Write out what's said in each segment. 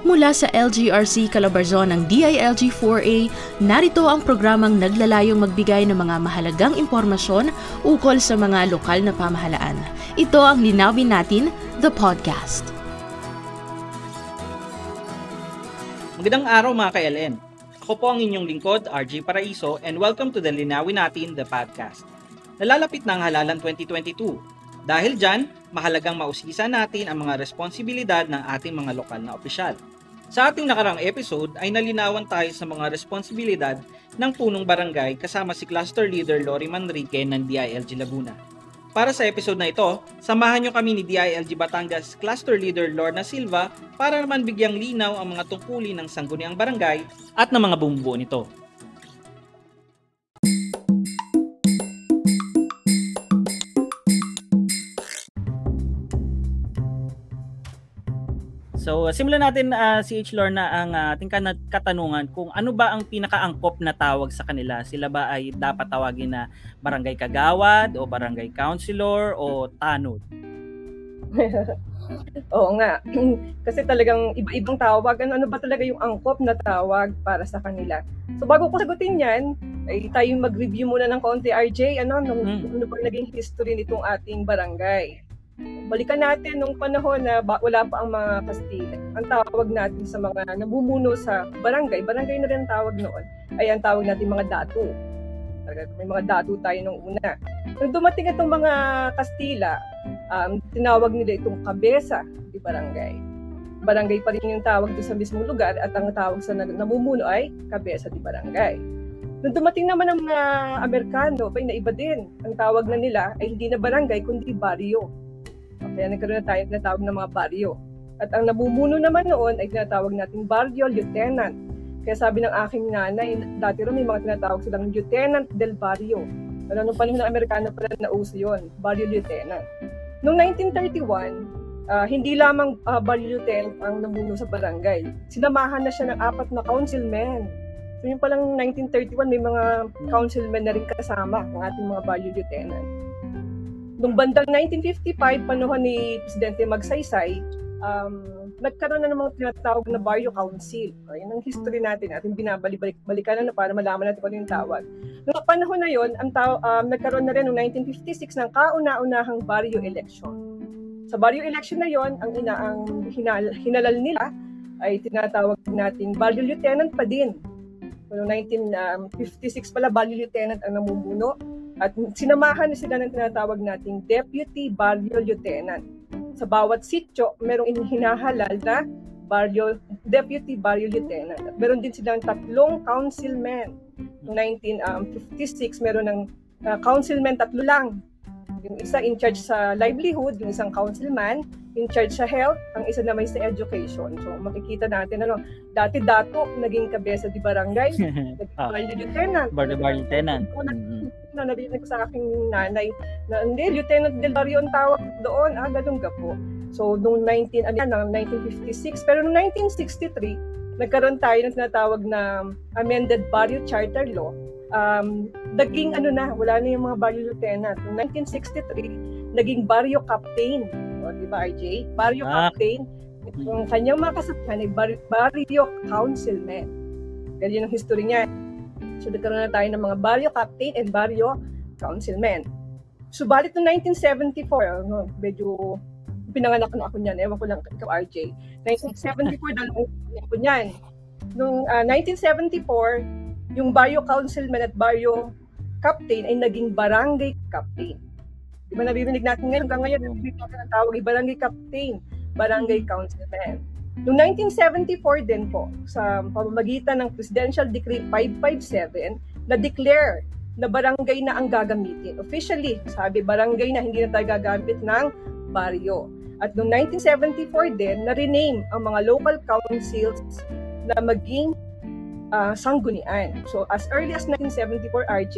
Mula sa LGRC Calabarzon ng DILG 4A, narito ang programang naglalayong magbigay ng mga mahalagang impormasyon ukol sa mga lokal na pamahalaan. Ito ang Linawin Natin, the podcast. Magandang araw mga ka-LN. Ako po ang inyong lingkod, RJ Paraiso, and welcome to the Linawin Natin, the podcast. Nalalapit na ang halalan 2022. Dahil dyan, mahalagang mausisa natin ang mga responsibilidad ng ating mga lokal na opisyal. Sa ating nakarang episode ay nalinawan tayo sa mga responsibilidad ng punong barangay kasama si Cluster Leader Lori Manrique ng DILG Laguna. Para sa episode na ito, samahan nyo kami ni DILG Batangas Cluster Leader Lorna Silva para naman bigyang linaw ang mga tungkulin ng sangguniang barangay at ng mga bumubuo nito. So, simulan natin uh, si H. Lorna ang uh, ating katanungan kung ano ba ang pinakaangkop na tawag sa kanila. Sila ba ay dapat tawagin na barangay kagawad o barangay councilor o tanod? Oo nga. Kasi talagang iba-ibang tawag. Ano, ano ba talaga yung angkop na tawag para sa kanila? So bago ko sagutin yan, ay tayo mag-review muna ng konti, RJ. Ano, nung, hmm. ano ba naging history nitong ating barangay? Balikan natin nung panahon na ba, wala pa ang mga Kastila. Ang tawag natin sa mga namumuno sa barangay, barangay na rin tawag noon, ay ang tawag natin mga datu. May mga datu tayo nung una. Nung dumating itong mga Kastila, um, tinawag nila itong kabesa di barangay. Barangay pa rin yung tawag doon sa mismong lugar at ang tawag sa namumuno ay kabesa di barangay. Nung dumating naman ang mga Amerikano, ay naiba din. Ang tawag na nila ay hindi na barangay, kundi barrio kaya nagkaroon na tayo tinatawag ng mga baryo. At ang namumuno naman noon ay tinatawag nating baryo lieutenant. Kaya sabi ng aking nanay, dati rin may mga tinatawag silang lieutenant del barrio. Pero nung panahon ng Amerikano pa na uso yun, baryo lieutenant. Noong 1931, uh, hindi lamang uh, baryo lieutenant ang namuno sa barangay. Sinamahan na siya ng apat na councilmen. So yung palang 1931, may mga councilmen na rin kasama ang ating mga baryo lieutenant. Nung bandang 1955, panahon ni Presidente Magsaysay, um, nagkaroon na ng tinatawag na Barrio Council. Ayun ang history natin, ating binabalik-balikan na para malaman natin kung ano yung tawag. Noong panahon na yon, ang taw- um, nagkaroon na rin noong 1956 ng kauna-unahang barrio election. Sa barrio election na yon, ang ina ang hinal, hinalal nila ay tinatawag nating barrio lieutenant pa din. Noong 1956 pala, barrio lieutenant ang namumuno at sinamahan sila ng tinatawag nating Deputy Barrio Lieutenant. Sa bawat sityo, merong hinahalal na Barrio, Deputy Barrio Lieutenant. At meron din silang tatlong councilmen. Noong 1956, meron ng uh, councilmen, tatlo lang. Yung isa in charge sa livelihood, yung isang councilman, in charge sa health, ang isa naman sa education. So makikita natin ano, dati dato naging kabesa di barangay, naging ah. barrio lieutenant. Barrio barrio lieutenant. Mm-hmm. Na narinig sa aking nanay na hindi, lieutenant del barrio ang tawag doon. Ah, ganun ka po. So noong 19 ano 1956, pero noong 1963 nagkaroon tayo ng tinatawag na amended barrio charter law um, naging ano na, wala na yung mga barrio lieutenant. Noong 1963, naging barrio captain. O, di ba, RJ? Barrio ah. captain. Yung kanyang mga kasaphan ay bar- barrio councilman. Kaya yun ang history niya. So, nagkaroon na tayo ng mga barrio captain and barrio councilman. Subalit noong 1974, ano, medyo pinanganak na ako niyan. Ewan ko lang ikaw, RJ. 1974, dalawang ko niyan. Noong uh, 1974, yung barrio councilman at barrio captain ay naging barangay captain. Di ba nabibig natin ngayon, hanggang ngayon, nabibig natin ang tawag ay barangay captain, barangay councilman. Noong 1974 din po, sa pamamagitan ng Presidential Decree 557, na-declare na barangay na ang gagamitin. Officially, sabi barangay na hindi na tayo gagamit ng baryo. At noong 1974 din, na-rename ang mga local councils na maging uh, sanggunian. So as early as 1974 RJ,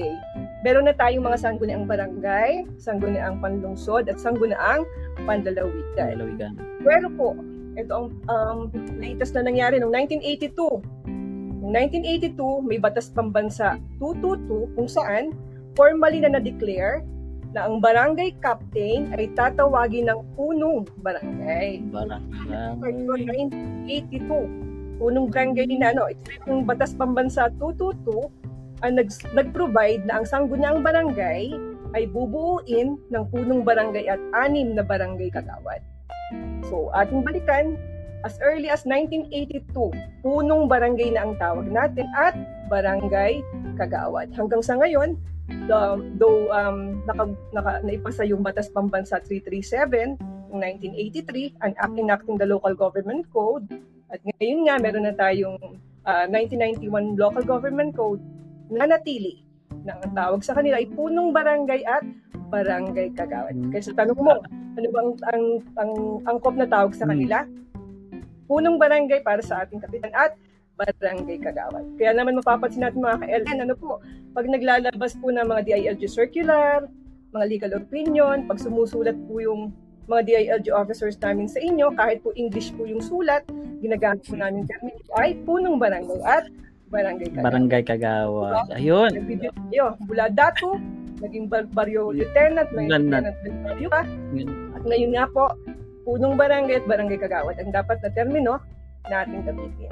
meron na tayong mga sangguniang barangay, sangguniang panlungsod, at sangguniang pandalawigan. Pandalawigan. Pero po, ito ang um, latest na nangyari noong 1982. Noong 1982, may batas pambansa 222 kung saan formally na na-declare na ang barangay captain ay tatawagin ng punong barangay. Barangay. 1982. Punong barangay na ano, ito yung Batas Pambansa 222 ang nag, nag-provide na ang sangguniang barangay ay bubuuin ng punong barangay at anim na barangay kagawad. So, ating balikan, as early as 1982, punong barangay na ang tawag natin at barangay kagawad. Hanggang sa ngayon, the, though um, naka, naka, naipasa yung Batas Pambansa 337 ng 1983, an act enacting the Local Government Code, at ngayon nga, meron na tayong uh, 1991 Local Government Code na natili na ang tawag sa kanila ay punong barangay at barangay kagawad. Mm. Kaya sa tanong mo, ano bang ang, ang, ang angkop na tawag sa kanila? Punong barangay para sa ating kapitan at barangay kagawad. Kaya naman mapapansin natin mga ka-LN, ano po, pag naglalabas po ng mga DILG circular, mga legal opinion, pag sumusulat po yung mga DILG officers namin sa inyo, kahit po English po yung sulat, ginagamit po namin term ay punong barangay at barangay kagawad. Barangay Kagawad. Ayun. Nagbibigay kayo mula dato, naging bar- baryo lieutenant, may lieutenant baryo pa. At ngayon nga po, punong barangay at barangay kagawad ang dapat na termino natin gamitin.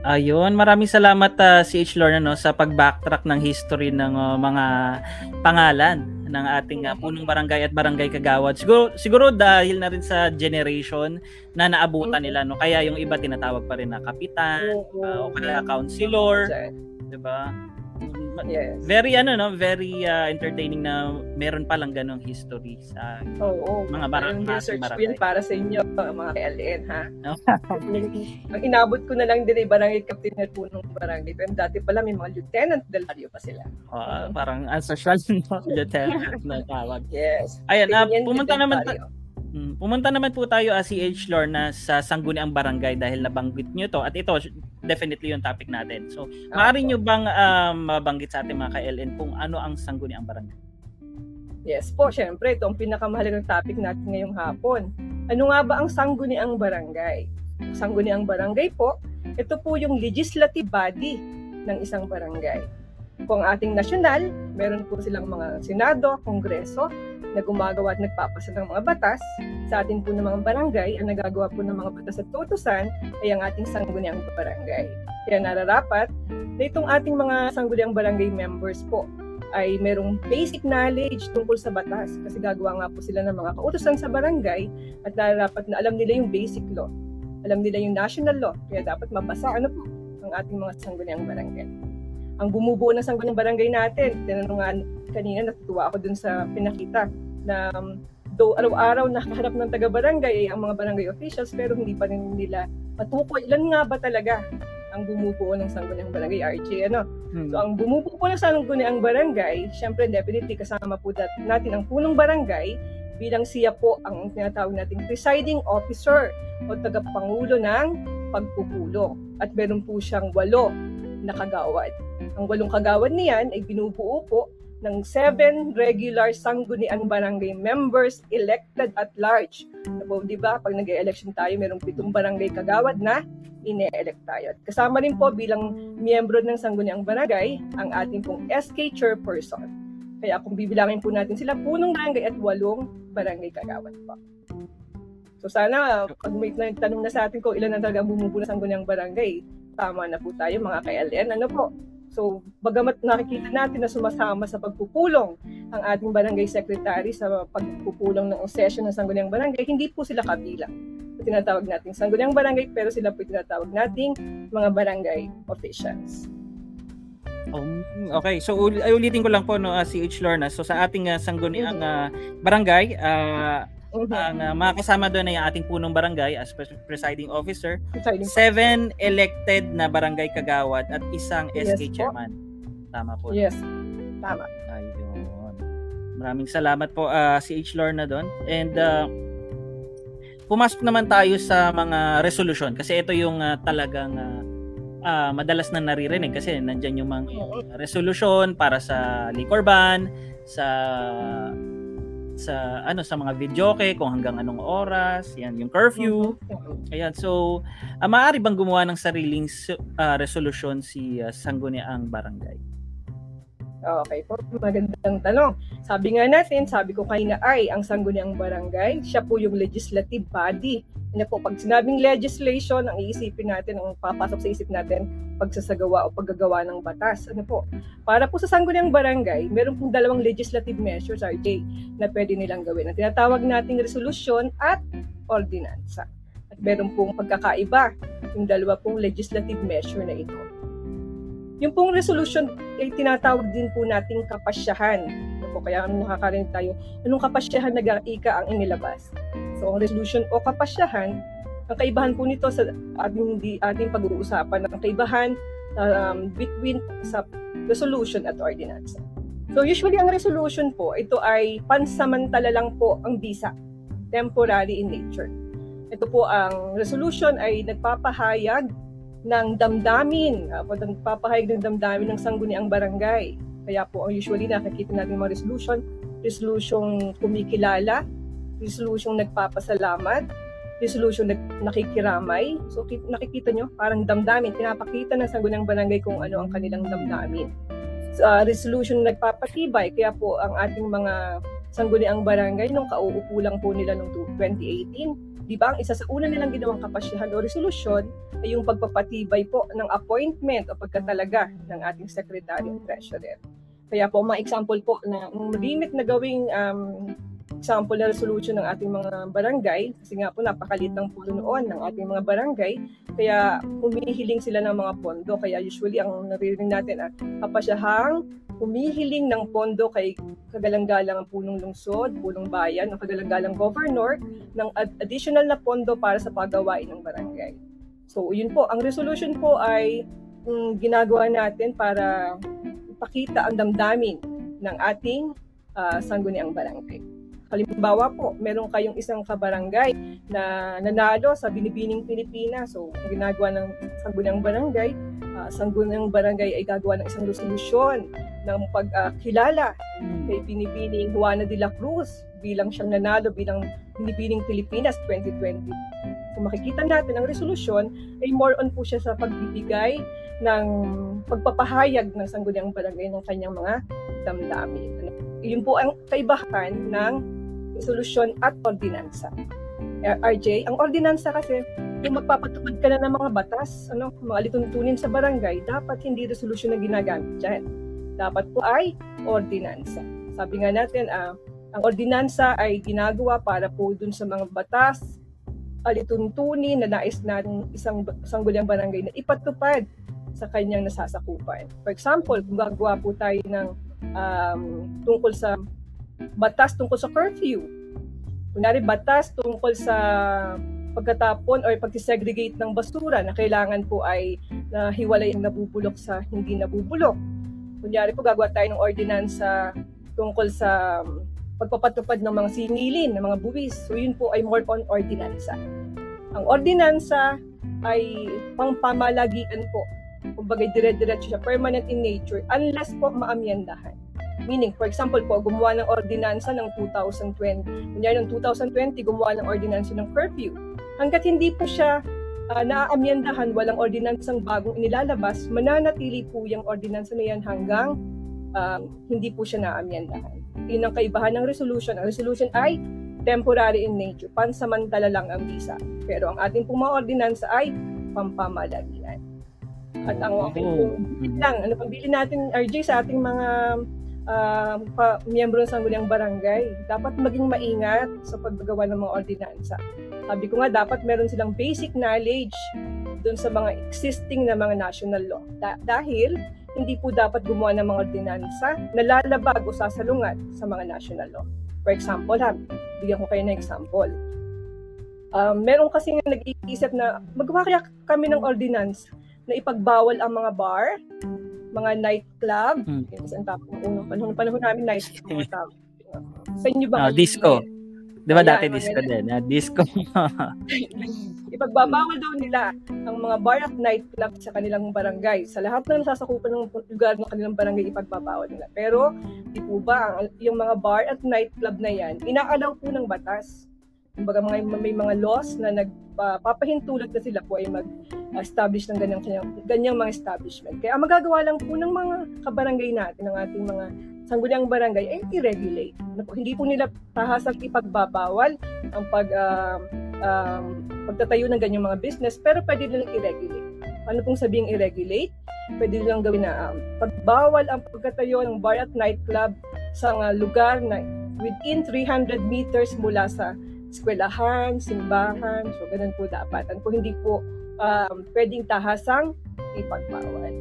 Ayun, maraming salamat uh, CH Lorna no sa pag-backtrack ng history ng uh, mga pangalan ng ating uh, punong barangay at barangay kagawad. Siguro siguro dahil na rin sa generation na naabutan nila no? Kaya yung iba tinatawag pa rin na kapitan uh, o kaya councilor, 'di ba? Yes. Very ano no, very uh, entertaining na meron pa lang ganong history sa Oo. Mga barang- mga research ko para sa inyo, mga KLN, ha? No? Ang inabot ko na lang din ay barangay captain at punong barangay. Pero dati pala may mga lieutenant del baryo pa sila. uh, parang asocial no, lieutenant na tawag. Yes. Ayan, uh, pumunta naman baryo. Mm, pumunta naman po tayo as CH Lorna sa Sangguniang Barangay dahil nabanggit nyo to at ito definitely yung topic natin. So, maaari nyo bang um, mabanggit sa ating mga ka-LN kung ano ang Sangguniang Barangay? Yes po, syempre, ito ang pinakamahalagang topic natin ngayong hapon. Ano nga ba ang sangguniang barangay? Ang sangguniang barangay po, ito po yung legislative body ng isang barangay. Kung ating nasyonal, meron po silang mga senado, kongreso, na gumagawa at nagpapasa ng mga batas. Sa atin po ng mga barangay, ang nagagawa po ng mga batas at tutusan ay ang ating sangguniang barangay. Kaya nararapat na itong ating mga sangguniang barangay members po ay merong basic knowledge tungkol sa batas kasi gagawa nga po sila ng mga kautusan sa barangay at dapat na alam nila yung basic law. Alam nila yung national law. Kaya dapat mabasa ano po ang ating mga sangguniang barangay. Ang bumubuo ng sangguniang barangay natin, tinanong nga kanina, natutuwa ako dun sa pinakita na um, though araw-araw nakaharap ng taga-barangay ay ang mga barangay officials pero hindi pa rin nila matukoy. Ilan nga ba talaga ang bumubuo ng sangguniang barangay, RJ? Ano? So, ang bumubuo po ng sangguniang barangay, syempre, definitely kasama po dat- natin ang punong barangay bilang siya po ang tinatawag nating presiding officer o tagapangulo ng pagpupulong. At meron po siyang walo na kagawad. Ang walong kagawad niyan ay binubuo po ng seven regular sangguniang barangay members elected at large. So, di ba, pag nag-election tayo, merong pitong barangay kagawad na ine-elect tayo. At kasama rin po bilang miyembro ng sangguniang barangay ang ating pong SK chairperson. Kaya kung bibilangin po natin sila, punong barangay at walong barangay kagawad po. So sana, pag may tanong na sa atin kung ilan na talaga bumubuo ng sangguniang barangay, tama na po tayo mga KLN. Ano po? So, bagamat nakikita natin na sumasama sa pagpupulong ang ating barangay secretary sa pagpupulong ng session ng sangguniang barangay, hindi po sila kabilang. So, tinatawag nating sangguniang barangay pero sila po tinatawag nating mga barangay officials. Um, okay, so ul- ulitin ko lang po no uh, CH Lorna. So sa ating uh, sangguniang uh, barangay, uh, Mhm. ang uh, mga kasama doon ay ating punong barangay as pres- presiding officer, Presiding seven elected na barangay kagawad at isang Yes SK po. chairman. Tama po. Yes, tama. Ayun. Maraming salamat po uh, si H. Lorna doon. And uh, pumasok naman tayo sa mga resolution kasi ito yung uh, talagang uh, uh, madalas na naririnig kasi nandyan yung mga resolution para sa liquor ban, sa sa ano sa mga videoke kung hanggang anong oras, yan yung curfew. Ayan, so uh, maaari bang gumawa ng sariling uh, resolution si uh, Sangguniang Barangay? Okay po, magandang tanong. Sabi nga natin, sabi ko kanina ay ang sangguniang barangay, siya po yung legislative body. Ano po, pag sinabing legislation, ang iisipin natin, ang papasok sa isip natin, pagsasagawa o paggagawa ng batas. Ano po? Para po sa sangguniang barangay, meron pong dalawang legislative measures, RJ, na pwede nilang gawin. Ang tinatawag nating resolusyon at ordinansa. At meron pong pagkakaiba yung dalawa pong legislative measure na ito. Yung pong resolution ay tinatawag din po nating kapasyahan. Po, kaya nakakarinig tayo, anong kapasyahan na ika ang inilabas? So, ang resolution o kapasyahan, ang kaibahan po nito sa ating, ating pag-uusapan, ang kaibahan um, between sa resolution at ordinance. So usually ang resolution po, ito ay pansamantala lang po ang visa, temporary in nature. Ito po ang resolution ay nagpapahayag ng damdamin, uh, nagpapahayag ng damdamin ng sangguniang barangay. Kaya po ang usually nakikita natin mga resolution, resolution kumikilala, resolution nagpapasalamat, resolution na nakikiramay. So nakikita nyo, parang damdamin, pinapakita ng sangguniang barangay kung ano ang kanilang damdamin. Uh, resolution na nagpapatibay, kaya po ang ating mga sangguniang barangay nung kauupo lang po nila noong 2018, Di ba? Ang isa sa una nilang ginawang kapasyahan o resolusyon ay yung pagpapatibay po ng appointment o pagkatalaga ng ating Secretary of Treasurer. Kaya po, mga example po na limit na gawing um, example na resolution ng ating mga barangay, kasi nga po napakalit ng pulo noon ng ating mga barangay, kaya humihiling sila ng mga pondo. Kaya usually ang naririnig natin, ah, kapasyahang humihiling ng pondo kay kagalang-galang ang punong lungsod, punong bayan, o kagalang-galang governor ng ad- additional na pondo para sa paggawain ng barangay. So, yun po. Ang resolution po ay um, ginagawa natin para ipakita ang damdamin ng ating uh, sangguniang barangay. Halimbawa po, meron kayong isang kabarangay na nanalo sa Binibining Pilipinas. So, ginagawa ng sangguniang barangay, uh, sangguniang barangay ay gagawa ng isang resolusyon ng pagkilala uh, kay Binibining Juana de la Cruz bilang siyang nanalo bilang Binibining Pilipinas 2020. Kung makikita natin ang resolusyon ay more on po siya sa pagbibigay ng pagpapahayag ng sangguniang barangay ng kanyang mga damdamin. Yun po ang kaibahan ng solusyon at ordinansa. RJ, ang ordinansa kasi, kung magpapatupad ka na ng mga batas, ano, mga lituntunin sa barangay, dapat hindi resolution na ginagamit dyan. Dapat po ay ordinansa. Sabi nga natin, uh, ang ordinansa ay ginagawa para po dun sa mga batas, alituntunin na nais natin isang sanggulyang barangay na ipatupad sa kanyang nasasakupan. For example, kung gagawa po tayo ng um, tungkol sa batas tungkol sa curfew. Kunwari, batas tungkol sa pagkatapon or pag-segregate ng basura na kailangan po ay na hiwalay ang nabubulok sa hindi nabubulok. Kunyari po, gagawa tayo ng ordinansa tungkol sa pagpapatupad ng mga singilin, ng mga buwis. So yun po ay more on ordinansa. Ang ordinansa ay pangpamalagian po. Kumbaga, dire-diretso siya, permanent in nature, unless po maamyandahan. Meaning, for example po, gumawa ng ordinansa ng 2020. Kunyari ng 2020, gumawa ng ordinansa ng curfew. Hanggat hindi po siya uh, naaamyendahan, walang ordinansang bagong inilalabas, mananatili po yung ordinansa na yan hanggang um, hindi po siya naaamyendahan. Yun ang kaibahan ng resolution. Ang resolution ay temporary in nature, pansamantala lang ang visa. Pero ang ating pong mga ordinansa ay pampamalagian. At ang aking oh. lang, ano pambili natin, RJ, sa ating mga uh, pa, miyembro ng sangguniang barangay, dapat maging maingat sa paggagawa ng mga ordinansa. Sabi ko nga, dapat meron silang basic knowledge doon sa mga existing na mga national law. Da- dahil hindi po dapat gumawa ng mga ordinansa na lalabag o sasalungat sa mga national law. For example, ha, bigyan ko kayo ng example. Um, meron kasi nag-iisip na magawa kaya kami ng ordinance na ipagbawal ang mga bar mga nightclub. Hmm. Kasi ang tapos ng unang panahon, panahon namin nightclub. Sa inyo ba? Uh, disco. Di ba dati disco din? Uh, disco. Ipagbabawal daw nila ang mga bar at nightclub sa kanilang barangay. Sa lahat ng nasasakupan ng lugar ng kanilang barangay, ipagbabawal nila. Pero, di po ba, yung mga bar at nightclub na yan, inaalaw po ng batas. Kumbaga mga, may mga laws na nagpapahintulot na sila po ay mag-establish ng ganyang, ganyang mga establishment. Kaya ang magagawa lang po ng mga kabarangay natin, ng ating mga sangguniang barangay ay i-regulate. Ano hindi po nila tahasang ipagbabawal ang pag, uh, um, pagtatayo ng ganyang mga business, pero pwede nilang i-regulate. Ano pong sabing i-regulate? Pwede nilang gawin na um, pagbawal ang pagtatayo ng bar at nightclub sa uh, lugar na within 300 meters mula sa eskwelahan, simbahan. So, ganun po dapat. Ano po, hindi po um, pwedeng tahasang ipagbawal.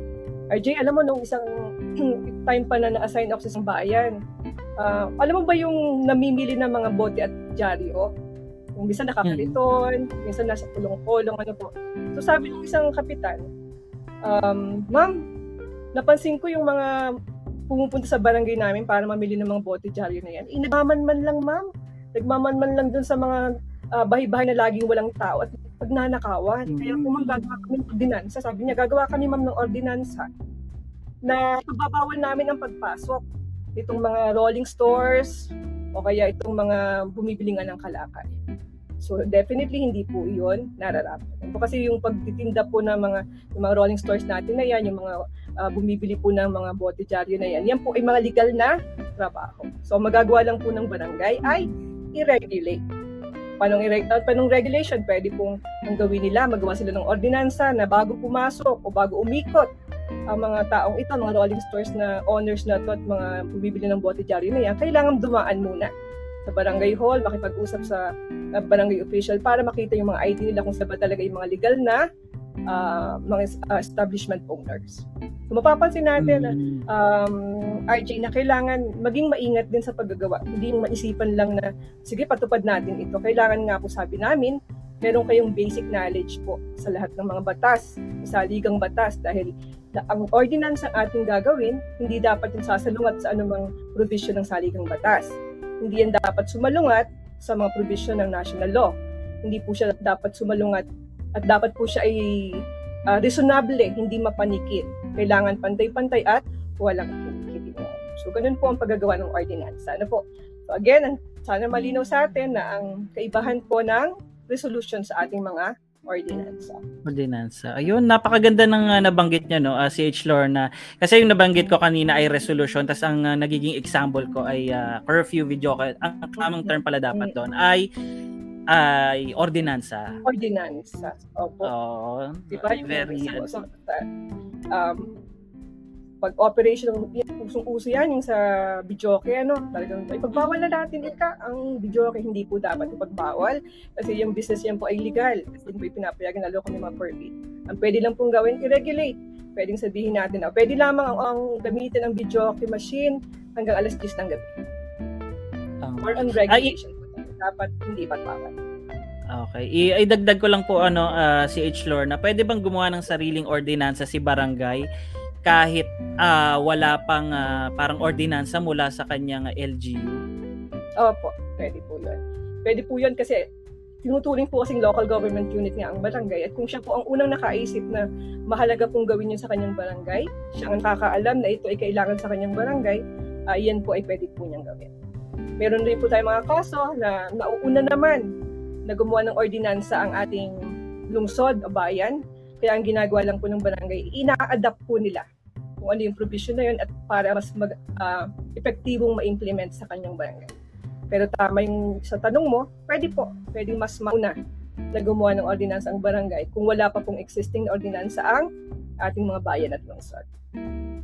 RJ, alam mo, nung isang time pa na na-assign ako sa isang bayan, uh, alam mo ba yung namimili ng mga bote at dyaryo? Yung minsan nakakariton, hmm. minsan nasa pulong-pulong, ano po. So sabi ng isang kapitan, um, ma'am, napansin ko yung mga pumupunta sa barangay namin para mamili ng mga bote dyaryo na yan. Inagmaman-man lang, ma'am nagmamanman lang dun sa mga uh, bahay-bahay na laging walang tao at pagnanakawan. Mm-hmm. Kaya kung gagawa kami ng ordinansa, sabi niya, gagawa kami ma'am ng ordinansa na pababawal namin ang pagpasok itong mga rolling stores o kaya itong mga bumibili nga ng kalakal. So definitely hindi po 'yon nararapat. Kasi yung pagtitinda po ng mga yung mga rolling stores natin na yan, yung mga uh, bumibili po ng mga bote dyaryo na yan, yan po ay mga legal na trabaho. So magagawa lang po ng barangay ay i-regulate. I- uh, panong regulation, pwede pong ang gawin nila, magawa sila ng ordinansa na bago pumasok o bago umikot ang mga taong ito, mga rolling stores na owners na to at mga bumibili ng bote jari na yan, kailangan dumaan muna sa barangay hall, makipag-usap sa uh, barangay official para makita yung mga ID nila kung saan ba talaga yung mga legal na uh, mga uh, establishment owners. So mapapansin natin na mm. um, RJ na kailangan maging maingat din sa paggagawa. Hindi yung maisipan lang na sige patupad natin ito. Kailangan nga po sabi namin meron kayong basic knowledge po sa lahat ng mga batas, sa ligang batas dahil ang ordinance ang ating gagawin, hindi dapat yung sasalungat sa anumang provision ng saligang batas. Hindi yan dapat sumalungat sa mga provision ng national law. Hindi po siya dapat sumalungat at dapat po siya ay uh, reasonable, hindi mapanikit kailangan pantay-pantay at walang kikitingan. So, ganun po ang paggagawa ng ordinance. Sana po. So, again, sana malinaw sa atin na ang kaibahan po ng resolution sa ating mga ordinansa. Ordinansa. Ayun, napakaganda ng uh, nabanggit niya no, uh, si H. Lorna. Kasi yung nabanggit ko kanina ay resolution, tapos ang uh, nagiging example ko ay uh, curfew video. Ang tamang term pala dapat doon ay ay ordinansa. Ordinansa. Opo. Oo. Diba? Very, so, um, pag operation ng usong-uso yan, yung sa videoke, ano, talagang ipagbawal na natin ika ang videoke, hindi po dapat ipagbawal kasi yung business yan po ay legal kasi po ipinapayagan lalo kami mga permit. Ang pwede lang pong gawin, i-regulate. Pwedeng sabihin natin, oh, pwede lamang ang, ang gamitin ng videoke machine hanggang alas 10 ng gabi. Um, Or on regulation po. Dapat hindi ipagbawal. Okay. I- idagdag ko lang po ano uh, si H. Lorna. Pwede bang gumawa ng sariling ordinansa si barangay kahit uh, wala pang uh, parang ordinansa mula sa kanyang LGU? Opo, pwede po 'yun. Pwede po 'yun kasi tinuturing po kasing local government unit nga ang barangay at kung siya po ang unang nakaisip na mahalaga pong gawin yun sa kanyang barangay, siya ang nakakaalam na ito ay kailangan sa kanyang barangay, uh, yan po ay pwede po niyang gawin. Meron rin po tayong mga kaso na nauuna naman na gumawa ng ordinansa ang ating lungsod o bayan. Kaya ang ginagawa lang po ng barangay, ina-adapt po nila kung ano yung provision na yun at para mas mag, uh, epektibong ma-implement sa kanyang barangay. Pero tama yung sa tanong mo, pwede po, pwede mas mauna na gumawa ng ordinansa ang barangay kung wala pa pong existing na ordinansa ang ating mga bayan at lungsod.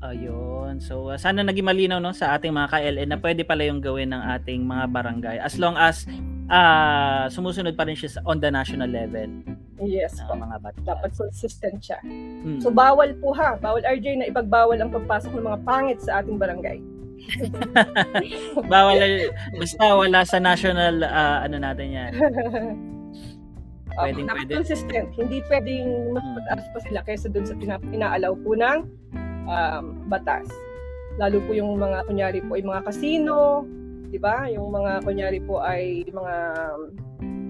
Ayun. So uh, sana naging malinaw no sa ating mga KLN na pwede pala yung gawin ng ating mga barangay as long as uh, sumusunod pa rin siya on the national level. Yes po. Mga batas. Dapat consistent siya. Hmm. So bawal po ha, bawal RJ na ipagbawal ang pagpasok ng mga pangit sa ating barangay. bawal basta wala sa national uh, ano natin yan. Pwedeng, um, pwede. consistent. Hindi pwedeng mas hmm. mataas pa sila kaysa dun sa pina- inaalaw po ng um, batas. Lalo po yung mga, kunyari po, yung mga casino, di ba? Yung mga kunyari po ay mga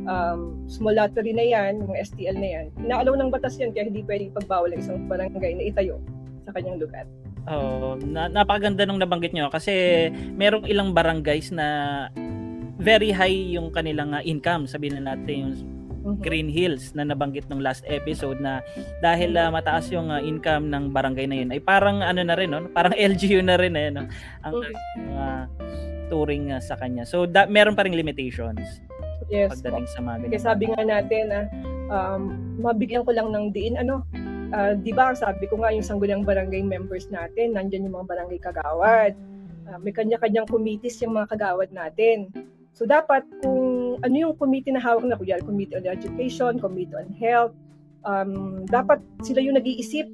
um, small lottery na yan, yung STL na yan. Inaalaw ng batas yan kaya hindi pwedeng pagbawal ang isang barangay na itayo sa kanyang lugar. Oh, na, napakaganda nung nabanggit nyo kasi merong ilang barangays na very high yung kanilang uh, income, sabihin na natin yung Mhm. Green Hills na nabanggit nung last episode na dahil uh, mataas yung uh, income ng barangay na yun ay parang ano na rin no parang LGU na rin eh no ang uh, touring uh, sa kanya so da- meron pa ring limitations Yes. pagdating sa mga Kasi ganyan sabi nga natin na um, mabigyan ko lang ng diin ano, ah, 'di ba? Sabi ko nga yung sangguniang barangay members natin, nandiyan yung mga barangay kagawad. Ah, may kanya-kanyang committees yung mga kagawad natin. So dapat kung ano yung committee na hawak na, kuya, Committee on Education, Committee on Health, um, dapat sila yung nag-iisip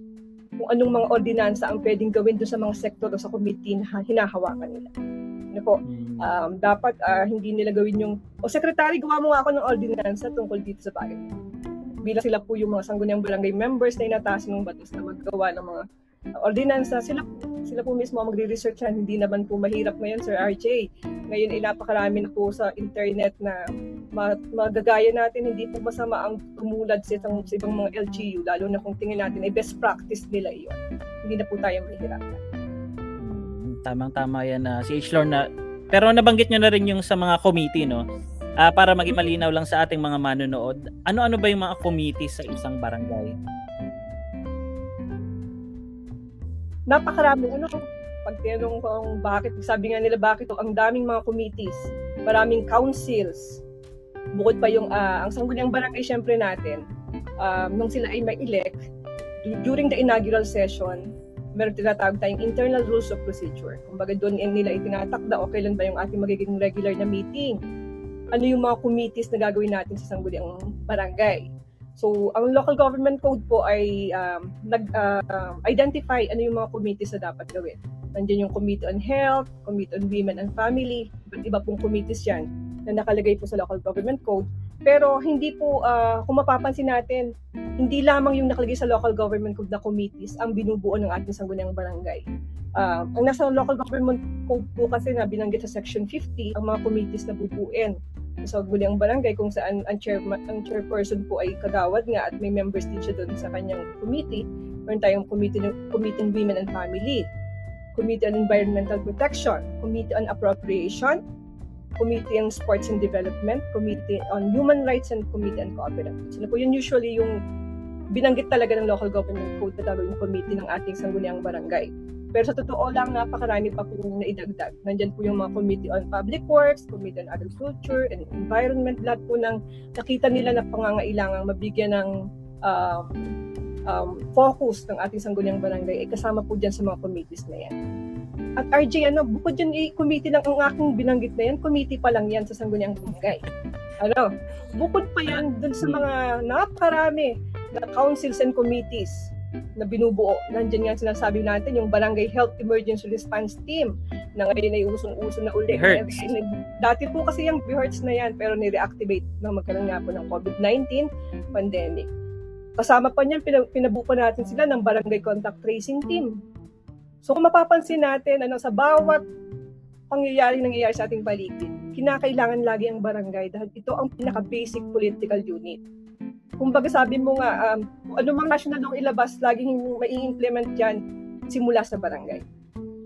kung anong mga ordinansa ang pwedeng gawin doon sa mga sektor o sa committee na hinahawakan nila. Ano po? Mm. um, dapat ah, hindi nila gawin yung, o secretary, gawa mo nga ako ng ordinansa tungkol dito sa bagay. Bilang sila po yung mga sangguniang barangay members na inataas ng batas na maggawa ng mga ordinansa, sila sila po mismo ang magre-research yan. Hindi naman po mahirap ngayon, Sir RJ. Ngayon ay napakarami na po sa internet na ma- magagaya natin, hindi po masama ang tumulad sa, isang, sa ibang mga LGU, lalo na kung tingin natin ay best practice nila iyon. Hindi na po tayo mahirapan. Mm, Tamang-tama yan na si H. Lorne na pero nabanggit nyo na rin yung sa mga committee no. Ah, para maging malinaw lang sa ating mga manonood, ano-ano ba yung mga committee sa isang barangay? Napakarami. Ano? Pag tinanong kung bakit sabi nga nila bakit ang daming mga committees. Maraming councils. Bukod pa yung ah, ang sangguniang barangay syempre natin um, nung sila ay may elect during the inaugural session meron tinatawag tayong internal rules of procedure. Kumbaga doon nila itinatakda o kailan ba yung ating magiging regular na meeting? Ano yung mga committees na gagawin natin sa sangguniang barangay So, ang local government code po ay um, nag-identify ano yung mga committees na dapat gawin. Nandiyan yung Committee on Health, Committee on Women and Family, iba't iba pong committees yan na nakalagay po sa local government code. Pero hindi po, ah, kung mapapansin natin, hindi lamang yung nakalagay sa local government code na committees ang binubuo ng ating sangguniang barangay. Ah, ang nasa local government code po kasi na binanggit sa section 50, ang mga committees na bubuin sa Guliang Barangay kung saan ang, chair, ang chairperson po ay kagawad nga at may members din siya doon sa kanyang committee. Meron tayong committee, committee on Women and Family, Committee on Environmental Protection, Committee on Appropriation, Committee on Sports and Development, Committee on Human Rights and Committee on Cooperation. Sila po yun usually yung binanggit talaga ng local government code na gagawin yung committee ng ating sangguniang barangay. Pero sa totoo lang, napakarami pa po yung naidagdag. Nandyan po yung mga Committee on Public Works, Committee on Agriculture and Environment, lahat po ng nakita nila na pangangailangang mabigyan ng um, um, focus ng ating sangguniang barangay ay kasama po dyan sa mga committees na yan. At RJ, ano, bukod dyan i-committee lang ang aking binanggit na yan, committee pa lang yan sa sangguniang barangay. Ano, bukod pa yan dun sa mga napakarami na councils and committees na binubuo. Nandiyan nga sinasabi natin yung Barangay Health Emergency Response Team na ngayon ay usong-uso na uli. Dati po kasi yung BHERTS na yan pero ni-reactivate na magkaroon nga po ng COVID-19 pandemic. Kasama pa niyan, pinab- pinabuo pa natin sila ng Barangay Contact Tracing Team. So kung mapapansin natin, ano, sa bawat pangyayari nangyayari sa ating paligid, kinakailangan lagi ang barangay dahil ito ang pinaka-basic political unit kumbaga sabi mo nga, um, kung ano mang national law ilabas, laging mai-implement yan simula sa barangay.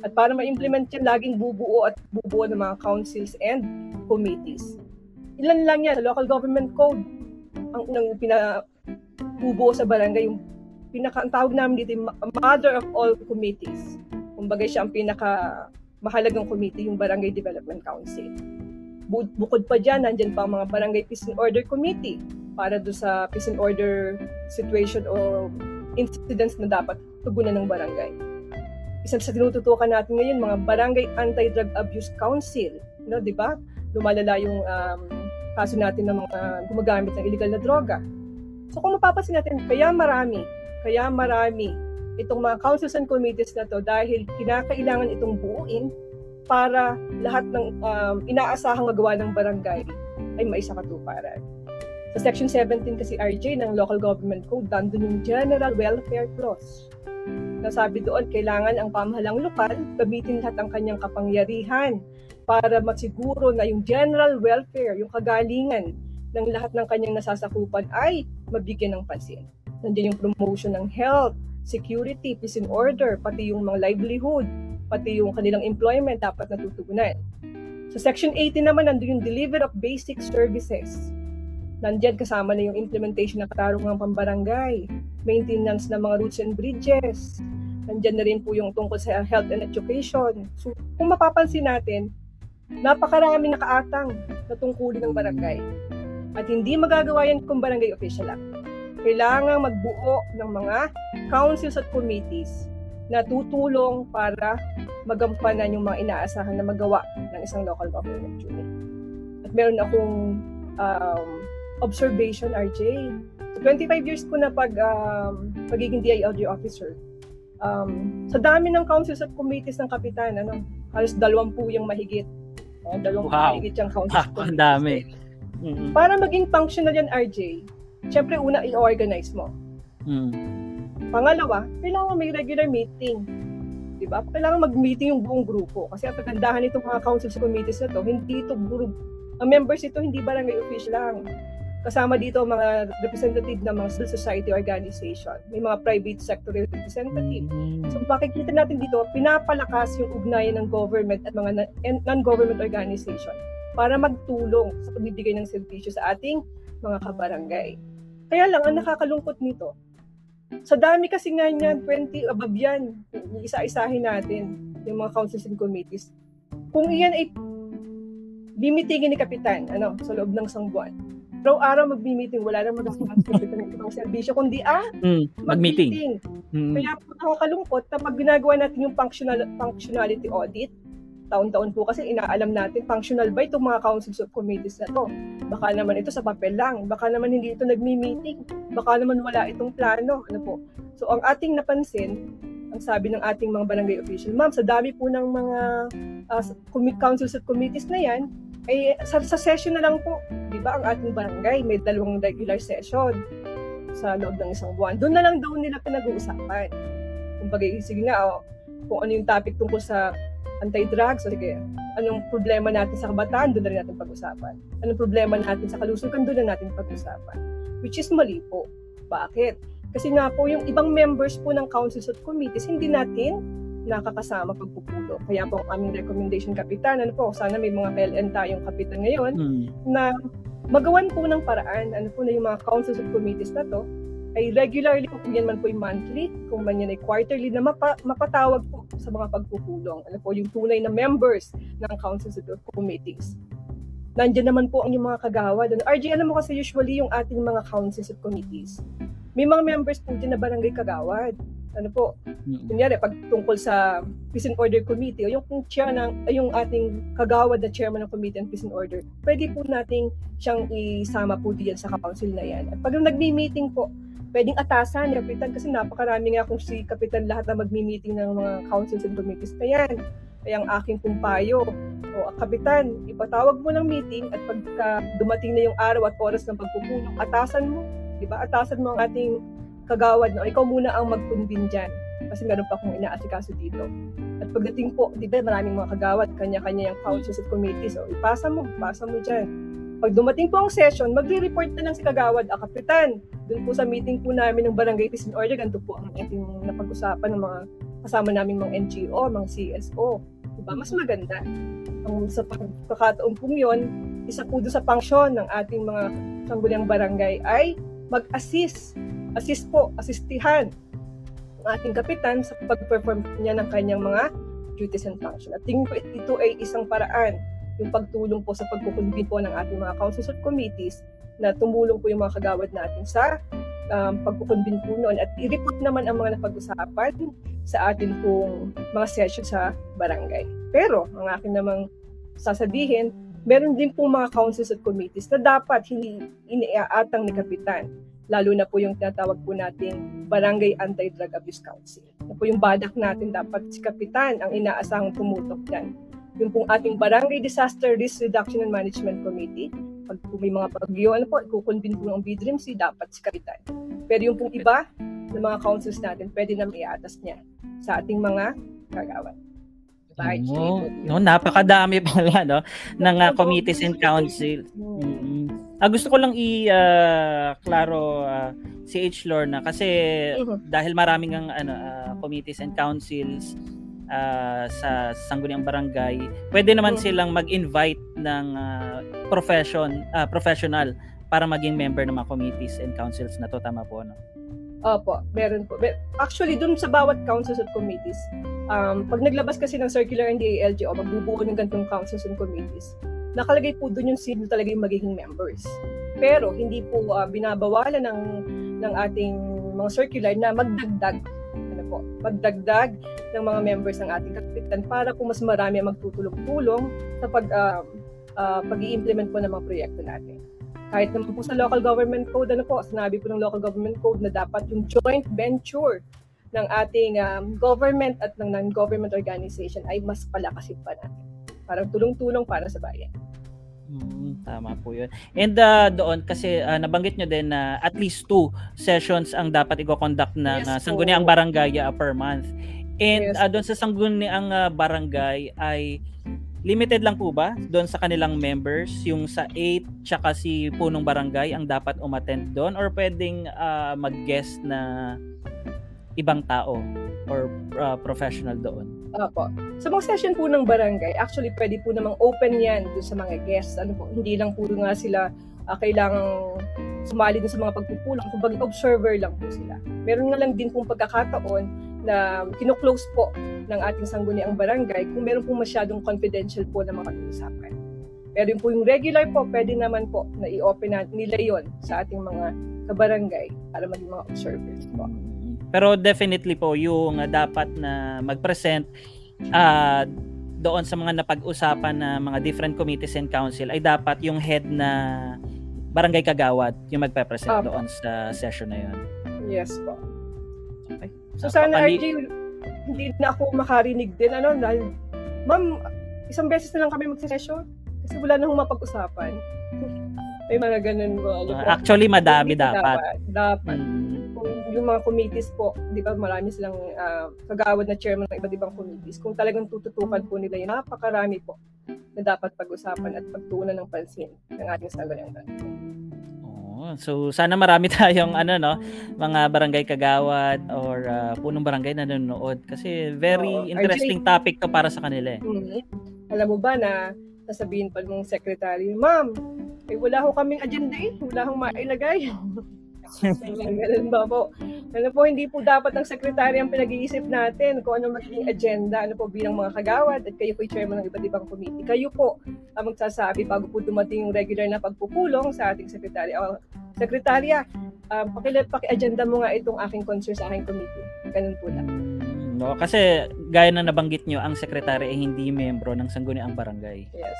At para ma-implement yan, laging bubuo at bubuo ng mga councils and committees. Ilan lang yan, local government code, ang unang pinabubuo sa barangay, yung pinaka, ang tawag namin dito, yung mother of all committees. Kumbaga siya ang pinaka mahalagang committee, yung Barangay Development Council. Bu- bukod pa dyan, nandyan pa ang mga Barangay Peace and Order Committee, para do sa peace and order situation o incidents na dapat tugunan ng barangay. Isa sa tinututukan natin ngayon, mga Barangay Anti-Drug Abuse Council, no, di ba? Lumalala yung um, kaso natin ng mga gumagamit ng illegal na droga. So kung mapapansin natin, kaya marami, kaya marami itong mga councils and committees na to dahil kinakailangan itong buuin para lahat ng um, inaasahang magawa ng barangay ay maisakatuparan. Sa Section 17 kasi RJ ng Local Government Code, nandun yung General Welfare Clause. Nasabi doon, kailangan ang pamahalang lokal gamitin lahat ang kanyang kapangyarihan para masiguro na yung general welfare, yung kagalingan ng lahat ng kanyang nasasakupan ay mabigyan ng pansin. Nandiyan yung promotion ng health, security, peace and order, pati yung mga livelihood, pati yung kanilang employment dapat natutugunan. Sa Section 80 naman, nandun yung delivery of basic services. Nandiyan kasama na yung implementation ng katarungang pambarangay, maintenance ng mga roads and bridges. Nandiyan na rin po yung tungkol sa health and education. So, kung mapapansin natin, napakaraming nakaatang na tungkulin ng barangay. At hindi magagawa yan kung barangay official lang. Kailangan magbuo ng mga councils at committees na tutulong para magampanan yung mga inaasahan na magawa ng isang local government unit. At meron akong um, observation, RJ. So, 25 years ko na pag um, pagiging DILG officer. Um, sa dami ng councils at committees ng kapitan, ano, halos dalawampu yung mahigit. Uh, dalawang Wow. mahigit yung councils Wow, ang dami. Mm-mm. Para maging functional yan, RJ, syempre una i-organize mo. Mm. Pangalawa, kailangan may regular meeting. Di ba? Kailangan mag-meeting yung buong grupo. Kasi ang kagandahan nitong mga councils committees na to, hindi ito group. Ang members ito hindi barangay official lang. Kasama dito ang mga representative ng mga civil society organization. May mga private sector representative. Mm. So makikita natin dito, pinapalakas yung ugnayan ng government at mga non-government organization para magtulong sa pagbibigay ng serbisyo sa ating mga kabarangay. Kaya lang, ang nakakalungkot nito, sa dami kasi nga niyan, 20 above yan, isa-isahin natin yung mga councils and committees. Kung iyan ay limitingin ni Kapitan, ano, sa loob ng isang buwan, araw-araw mag-meeting, wala nang magagawa sa Kapitan ng ibang serbisyo, kundi ah, Mm. Mag-meeting. Mm. Kaya po nakakalungkot na pag ginagawa natin yung functional, functionality audit, taon-taon po kasi inaalam natin functional ba itong mga councils of committees na to. Baka naman ito sa papel lang, baka naman hindi ito nagmi-meeting, baka naman wala itong plano. Ano po. So ang ating napansin, ang sabi ng ating mga barangay official, ma'am, sa dami po ng mga uh, commi- councils at committees na yan, ay sa, sa session na lang po, di ba, ang ating barangay, may dalawang regular session sa loob ng isang buwan. Doon na lang daw nila pinag-uusapan. Kumbaga, sige nga, oh, kung ano yung topic tungkol sa anti-drugs, sige, anong problema natin sa kabataan, doon na rin natin pag-usapan. Anong problema natin sa kalusugan, doon na natin pag-usapan. Which is mali po. Bakit? Kasi nga po, yung ibang members po ng councils at committees, hindi natin nakakasama pagpupulo. Kaya po ang aming recommendation, Kapitan, ano po, sana may mga KLN tayong kapitan ngayon, Mm. na magawan po ng paraan, ano po na yung mga councils at committees na to, ay regularly, kung yan man po yung monthly, kung man yan ay quarterly, na mapa, mapatawag po sa mga pagpupulong. Ano po, yung tunay na members ng councils at committees. Nandiyan naman po ang yung mga kagawad. Ano, RJ, alam mo kasi usually yung ating mga councils at committees, may mga members po dyan na barangay kagawad. Ano po, Mm. kunyari, pag tungkol sa Peace and Order Committee, o yung kung chair ng, yung ating kagawad na chairman ng Committee on Peace and Order, pwede po nating siyang isama po diyan sa council na yan. At pag nagmi-meeting po, pwedeng atasan ni Kapitan kasi napakarami nga kung si Kapitan lahat na magmi-meeting ng mga councils and committees na yan. Kaya ang aking kumpayo, o Kapitan, ipatawag mo ng meeting at pagka dumating na yung araw at oras ng pagpupulong, atasan mo. Di ba? Atasan mo ang ating kagawad na ikaw muna ang mag-convene dyan kasi meron pa akong inaasikaso dito. At pagdating po, di ba maraming mga kagawad, kanya-kanya yung councils at committees, so ipasa mo, ipasa mo dyan. Pag dumating po ang session, magre-report na lang si kagawad, ah, kapitan, dun po sa meeting po namin ng Barangay Peace and Order, ganito po ang ating napag-usapan ng mga kasama namin mga NGO, mga CSO. Diba? Mas maganda. Ang sa pagkakataon po yun, isa po doon sa function ng ating mga sangguniang barangay ay mag-assist. Assist po, assistihan ang ating kapitan sa pag-perform niya ng kanyang mga duties and function. At tingin ko ito ay isang paraan yung pagtulong po sa pagkukunbin po ng ating mga councils at committees na tumulong po yung mga kagawad natin sa um, pagkukunbin po noon at i-report naman ang mga napag-usapan sa atin pong mga session sa barangay. Pero, ang akin namang sasabihin, meron din po mga councils at committees na dapat hindi iniaatang ni Kapitan. Lalo na po yung tinatawag po nating Barangay Anti-Drug Abuse Council. Na po yung badak natin dapat si Kapitan ang inaasahang tumutok dyan. Yung pong ating Barangay Disaster Risk Reduction and Management Committee, pag po may mga bagyo, ano po, ikukonvene po ng BDRIMC, dapat si Kapitan. Pero yung pong iba, ng mga councils natin, pwede na iatas niya sa ating mga kagawan. Diba? Oh, no, napakadami pala no ng uh, committees and council. Mm-mm. Ah, gusto ko lang i uh, klaro uh, si H Lorna kasi Mhm. dahil maraming ang ano uh, committees and councils ah, sa sangguniang barangay, pwede naman Mm. silang mag-invite ng ah, profession ah, professional para maging member ng mga committees and councils na to tama po no. Opo, meron po. Actually, dun sa bawat councils at committees, um, pag naglabas kasi ng circular ng DALGO, magbubuo ng ganitong councils and committees, nakalagay po dun yung sino talaga yung magiging members. Pero hindi po ah, binabawalan ng ng ating mga circular na magdagdag ano po, magdagdag ng mga members ng ating kapitan para po mas marami ang magtutulong-tulong sa pag ah, ah, pag-i-implement po ng mga proyekto natin kahit naman po sa local government code, ano po, sinabi po ng local government code na dapat yung joint venture ng ating um, government at ng non-government organization ay mas palakasin pa natin. Parang tulong-tulong para sa bayan. Mm, tama po 'yun. And ah, doon kasi ah, nabanggit nyo din na at least two sessions ang dapat i-conduct ng Yes po. sangguniang barangay ah, per month. And Yes ah, doon sa sangguniang ah, barangay ay limited lang po ba doon sa kanilang members yung sa 8 tsaka si punong barangay ang dapat umattend doon or pwedeng ah, mag-guest na ibang tao or ah, professional doon? Opo. Sa mga session po ng barangay, actually pwede po namang open yan dun sa mga guests. Ano po, hindi lang po nga sila ah, kailangang sumali dun sa mga pagpupulong. Kung observer lang po sila. Meron nga lang din pong pagkakataon na kino-close po ng ating sangguniang barangay kung meron pong masyadong confidential po na mapag-uusapan. Pero yung po yung regular po, pwede naman po na i-open nila yon sa ating mga kabarangay para maging mga observers po. Pero definitely po yung uh, dapat na mag-present ah, doon sa mga napag-usapan na mga different committees and council ay dapat yung head na barangay kagawad yung magpe-present Apo. doon sa session na yun. Yes po. Okay. So sana Napakali- RJ, hindi na ako makarinig din ano dahil ma'am, isang beses na lang kami magsesesyon kasi wala na mapag-usapan. May mga ganun mo. ano po. Ah, actually madami dapat. Dapat. Mm, Kung yung mga committees po, di ba marami silang ah, kagawad na chairman ng iba't ibang committees. Kung talagang tututukan po nila yun, napakarami po na dapat pag-usapan at pagtuunan ng pansin ng ating sangguniang oo. so sana marami tayong ano no, mga barangay kagawad or ah, punong barangay na nanonood kasi very Oo. interesting topic to para sa kanila eh. Mhm. Alam mo ba na sasabihin pa ng secretary, Ma'am, eh, wala ho kaming agenda eh. Wala hong mailagay. Ganun ba po? Ano po, hindi po dapat ng secretary ang pinag-iisip natin kung ano magiging agenda, ano po bilang mga kagawad at kayo po chairman ng iba't ibang committee. Kayo po ang magsasabi bago po dumating yung regular na pagpupulong sa ating secretary. O, sekretarya, um, paki- paki-agenda mo nga itong aking concern sa aking committee. Ganun po lang. Mm, No, kasi gaya na nabanggit nyo, ang sekretary ay hindi membro ng sangguniang barangay. Yes.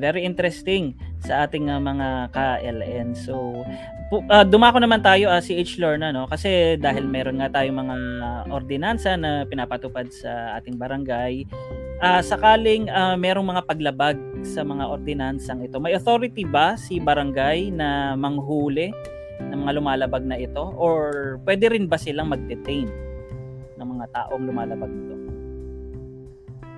Very interesting sa ating uh, mga ka-LN. So, uh, dumako naman tayo uh, si H. Lorna, no? Kasi dahil meron nga tayong mga ordinansa na pinapatupad sa ating barangay, ah, sakaling ah, merong mga paglabag sa mga ordinansang ito, may authority ba si barangay na manghuli ng mga lumalabag na ito? Or pwede rin ba silang mag-detain ng mga taong lumalabag nito?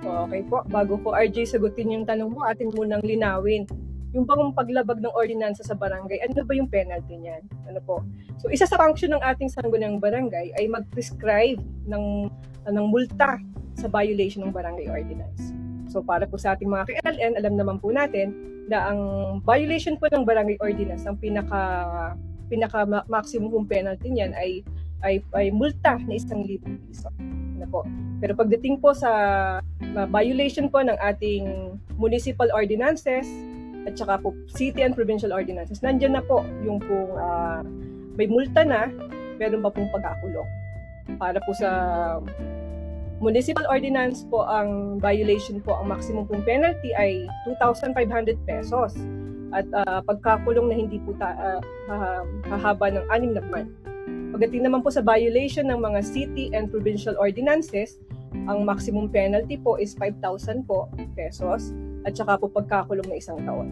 Okay po, bago po RJ sagutin yung tanong mo, atin munang linawin. Yung bang paglabag ng ordinansa sa barangay, ano ba yung penalty niyan? Ano po? So isa sa function ng ating sangguniang barangay ay mag-prescribe ng, ng multa sa violation ng barangay ordinance. So para po sa ating mga KLN, alam naman po natin na ang violation po ng barangay ordinance, ang pinaka pinaka ma- maximum penalty niyan ay ay, ay multa na isang libong piso. Ano po? Pero pagdating po sa uh, violation po ng ating municipal ordinances at saka po city and provincial ordinances, nandyan na po yung pong ah, may multa na, meron pa pong pagkakulong. Para po sa municipal ordinance po, ang violation po, ang maximum pong penalty ay 2,500 pesos. At ah, pagkakulong na hindi po ta, ha- hahaba ng anim na buwan. Pagdating naman po sa violation ng mga city and provincial ordinances, ang maximum penalty po is 5,000 po pesos at saka po pagkakulong na isang taon.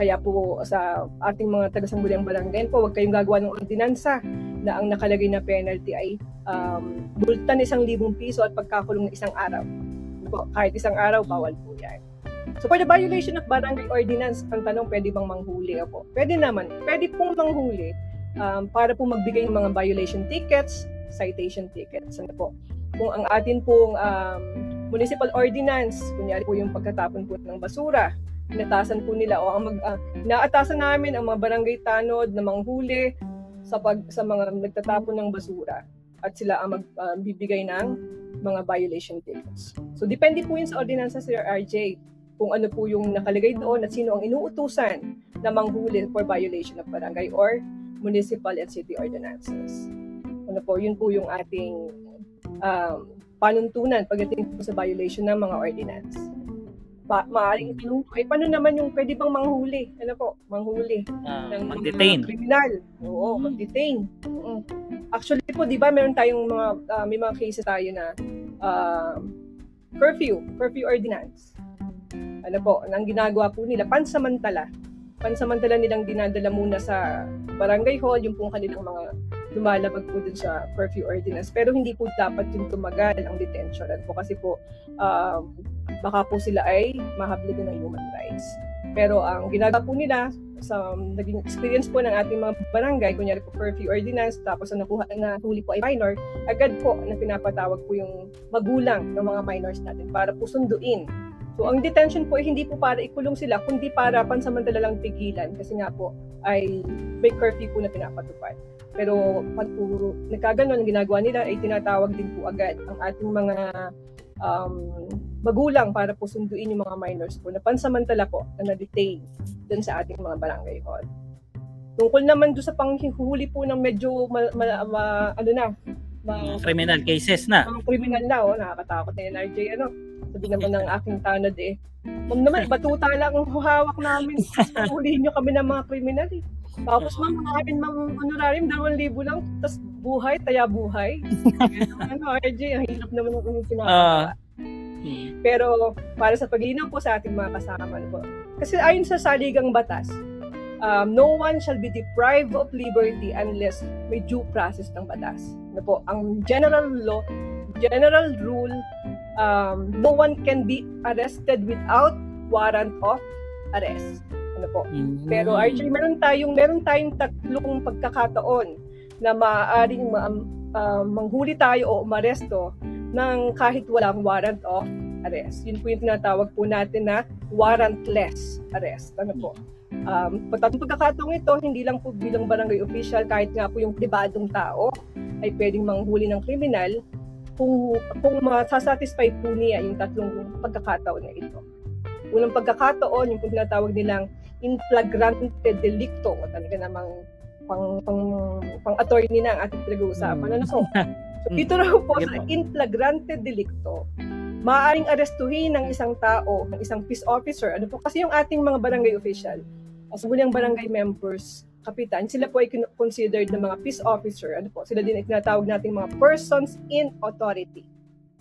Kaya po sa ating mga taga-sangguliang barangay po, huwag kayong gagawa ng ordinansa na ang nakalagay na penalty ay um, multa na isang libong piso at pagkakulong na isang araw. Po, kahit isang araw, bawal po yan. So for the violation of barangay ordinance, ang tanong, pwede bang manghuli ako? Pwede naman. Pwede pong manghuli um, para po magbigay ng mga violation tickets, citation tickets. Ano po? kung ang atin pong um, municipal ordinance, kunyari po yung pagkatapon po ng basura, inatasan po nila o ang mag, uh, inaatasan namin ang mga barangay tanod na manghuli sa pag sa mga nagtatapon ng basura at sila ang magbibigay uh, ng mga violation tickets. So depende po yun sa ordinansa Sir RJ kung ano po yung nakalagay doon at sino ang inuutusan na manghuli for violation of barangay or municipal and city ordinances. Ano po, yun po yung ating um, panuntunan pagdating po sa violation ng mga ordinance. Pa, maaaring itanong po, eh paano naman yung pwede bang manghuli? Ano po, manghuli uh, ng mag-detain. kriminal. Oo, mm-hmm. mag-detain. Mm-hmm. Actually po, di ba, meron tayong mga, uh, may mga cases tayo na uh, curfew, curfew ordinance. Ano po, ang ginagawa po nila, pansamantala. Pansamantala nilang dinadala muna sa barangay hall, yung pong kanilang mga lumalabag po dun sa curfew ordinance. Pero hindi po dapat yung tumagal ang detention. At po kasi po, um, baka po sila ay mahabli din ng human rights. Pero ang ginagawa po nila sa um, naging experience po ng ating mga barangay, kunyari po curfew ordinance, tapos ang nakuha na huli po ay minor, agad po na pinapatawag po yung magulang ng mga minors natin para po sunduin So, ang detention po ay hindi po para ikulong sila, kundi para pansamantala lang pigilan kasi nga po ay may curfew po na pinapatupad. Pero pag po nagkaganon, ang ginagawa nila ay tinatawag din po agad ang ating mga um, magulang para po sunduin yung mga minors po na pansamantala po na na-detain dun sa ating mga barangay hall. Tungkol naman doon sa panghihuli po ng medyo ma, ma, ma, ano na, ma, criminal cases na. Mga criminal na, oh, nakakatakot na yan, RJ, ano sabi naman ng aking tanod eh, Ma'am naman, batuta lang ang hawak namin. Hulihin nyo kami ng mga kriminal eh. Tapos ma'am, mga amin ma'am honorarium, dalawang libo lang, tapos buhay, taya buhay. ano, RJ, ang hirap naman ang inyong pinakagawa. Uh, Pero para sa paglinaw po sa ating mga kasama po. Kasi ayon sa saligang batas, um, no one shall be deprived of liberty unless may due process ng batas. Ano po, ang general law, general rule um, no one can be arrested without warrant of arrest. Ano po? Mm-hmm. Pero actually meron tayong meron tayong tatlong pagkakataon na maaaring ma- uh, manghuli tayo o umaresto ng kahit walang warrant of arrest. Yun po yung tinatawag po natin na warrantless arrest. Ano po? Um, pagtatong pagkakataong ito, hindi lang po bilang barangay official, kahit nga po yung pribadong tao ay pwedeng manghuli ng kriminal, kung, kung masasatisfy po niya yung tatlong pagkakataon na ito. Unang pagkakataon, yung tinatawag nilang in flagrante delicto, o talaga namang pang, pang, pang attorney na ang ating pinag-uusapan. Mm. Ano po? So, dito raw po sa in flagrante delicto, maaaring arestuhin ng isang tao, ng isang peace officer. Ano po? Kasi yung ating mga barangay official, as bunyang barangay members, kapitan, sila po ay considered na mga peace officer. Ano po, sila din ay tinatawag nating mga persons in authority.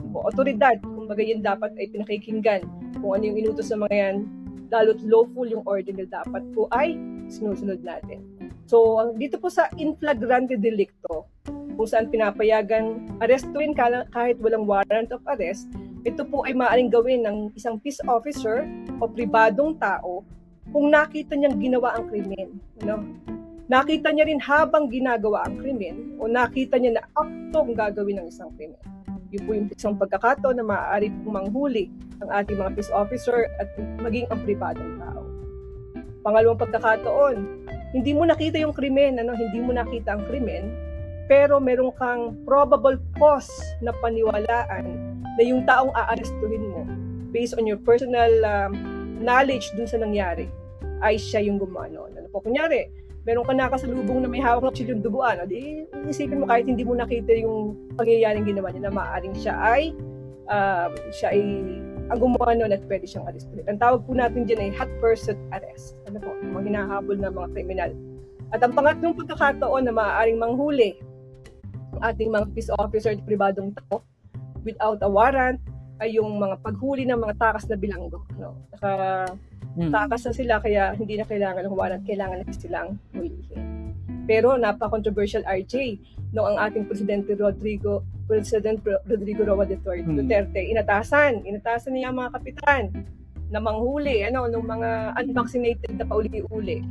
Po, otoridad, kumbaga yun dapat ay pinakikinggan kung ano yung inutos sa mga yan, lalo't lawful yung order na dapat po ay sinusunod natin. So, dito po sa in flagrante delicto, kung saan pinapayagan arestuin kahit walang warrant of arrest, ito po ay maaaring gawin ng isang peace officer o pribadong tao kung nakita niyang ginawa ang krimen. No? Nakita niya rin habang ginagawa ang krimen o nakita niya na aktong gagawin ng isang krimen. Yun po yung isang pagkakataon na maaari pong manghuli ang ating mga peace officer at maging ang pribadong tao. Pangalawang pagkakataon, hindi mo nakita yung krimen, ano, hindi mo nakita ang krimen, pero meron kang probable cause na paniwalaan na yung taong aarestuhin mo based on your personal um, knowledge dun sa nangyari ay siya yung gumano. Ano po, kunyari, meron ka nakasalubong na may hawak na silyong duguan, o di isipin mo kahit hindi mo nakita yung pangyayaring ginawa niya na maaaring siya ay um, siya ay ang gumawa nun at pwede siyang arrestuhin. Ang tawag po natin dyan ay hot pursuit arrest. Ano po, mga hinahabol ng mga kriminal. At ang pangatlong pagkakataon na maaaring manghuli ang ating mga peace officer at pribadong tao without a warrant ay yung mga paghuli ng mga takas na bilanggo. No? Naka, Hmm. Takas na sila kaya hindi na kailangan ng warrant, kailangan na silang hulihin. Pero napaka-controversial RJ no ang ating presidente Rodrigo President Rodrigo Roa Duterte, hmm. Duterte inatasan, inatasan niya ang mga kapitan na manghuli ano ng mga unvaccinated na pauli-uli.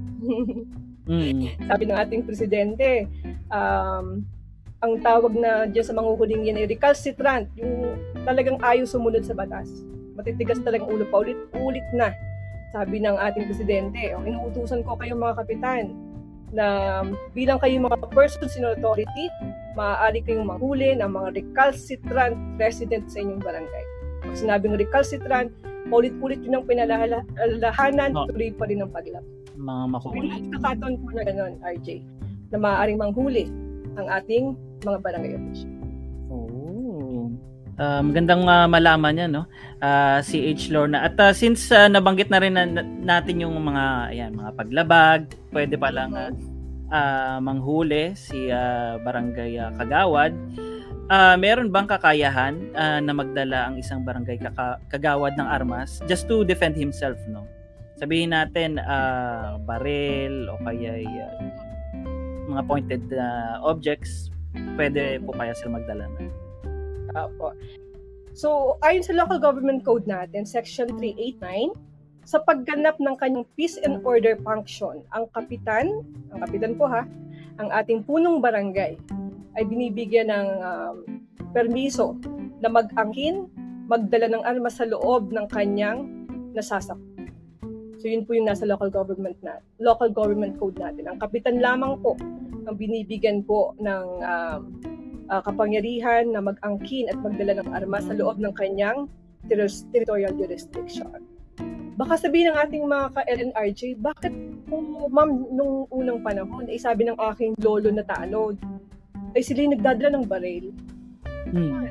mm. Sabi ng ating presidente, um, ang tawag na dyan sa manghuhuling yan ay recalcitrant, yung talagang ayaw sumunod sa batas. Matitigas talagang ulo pa ulit-ulit na. Sabi ng ating presidente, oh, inuutusan ko kayong mga kapitan na bilang kayo mga persons in authority, maaari kayong manghuli ng mga recalcitrant resident sa inyong barangay. Pag sinabing recalcitrant, ulit-ulit yun ang pinalalahanan, Oh. tuloy pa rin ang paglap. Mga makukulit. May kakataon po na gano'n, RJ, na maaaring manghuli ang ating mga barangay official. Oh. Ah, magandang ah, malaman yan, no? Ah, si H. Lorna. At ah, since ah, nabanggit na rin na, na- natin yung mga, ayan, mga paglabag, pwede pa lang ah, ah, manghuli si ah, Barangay ah, Kagawad. Ah, meron bang kakayahan ah, na magdala ang isang barangay kaka- kagawad ng armas just to defend himself, no? Sabihin natin ah, baril o kaya ah, mga pointed ah, objects, pwede po kaya sila magdala na. Opo. So, ayon sa local government code natin, section 389, sa pagganap ng kanyang peace and order function, ang kapitan, ang kapitan po ha, ang ating punong barangay ay binibigyan ng um, permiso na mag-angkin, magdala ng armas sa loob ng kanyang nasasak. So yun po yung nasa local government na local government code natin. Ang kapitan lamang po ang binibigyan po ng um, uh, kapangyarihan na mag-angkin at magdala ng armas sa loob ng kanyang ter- territorial jurisdiction. Baka sabihin ng ating mga ka-LNRJ, bakit kung ma'am nung unang panahon, ay sabi ng aking lolo na tanod, ay sila yung nagdadala ng baril. Hmm.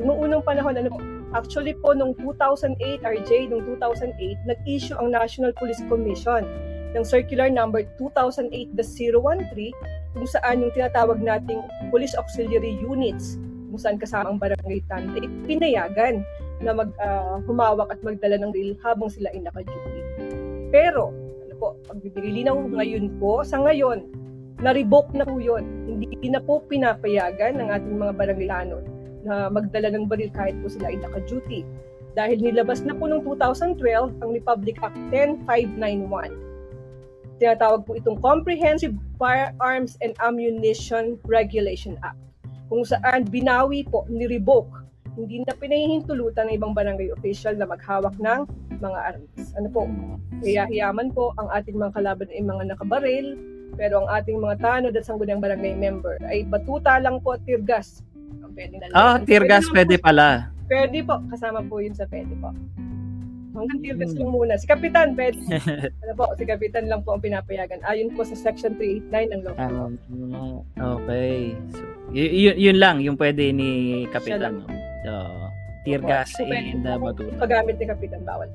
Nung unang panahon, ano po, actually po, nung 2008, RJ, nung 2008, nag-issue ang National Police Commission ng circular number 2008-013 kung saan yung tinatawag nating Police Auxiliary Units, kung saan kasama ang barangay ay pinayagan na mag, ah, humawak at magdala ng reel habang sila ay naka-duty. Pero, ano po, pagbibigay linaw ngayon po, sa ngayon, na-revoke na po yun. Hindi na po pinapayagan ng ating mga barangay tanod na magdala ng baril kahit po sila ay naka-duty. Dahil nilabas na po noong 2012 ang Republic Act 10591. Tinatawag po itong Comprehensive Firearms and Ammunition Regulation Act kung saan binawi po, ni-revoke, hindi na pinahihintulutan ng ibang barangay official na maghawak ng mga arms. Ano po, hiyahiyaman po ang ating mga kalaban ay mga nakabaril, pero ang ating mga tanod at sangguniang barangay member ay batuta lang po at tirgas. Ang pwedeng dalawa. Ah, tear gas pwede po- pala. Pwede po, kasama po yun sa pwede po. Hanggang tear gas lang muna. Si Kapitan, pwede. ano po, si Kapitan lang po ang pinapayagan. Ayon po sa Section 389 ng law. Um, okay. So, y- y- yun lang yung pwede ni Siya Kapitan. lang. No? So, tear Opo. gas So, pwede and uh. Paggamit ni Kapitan, bawal.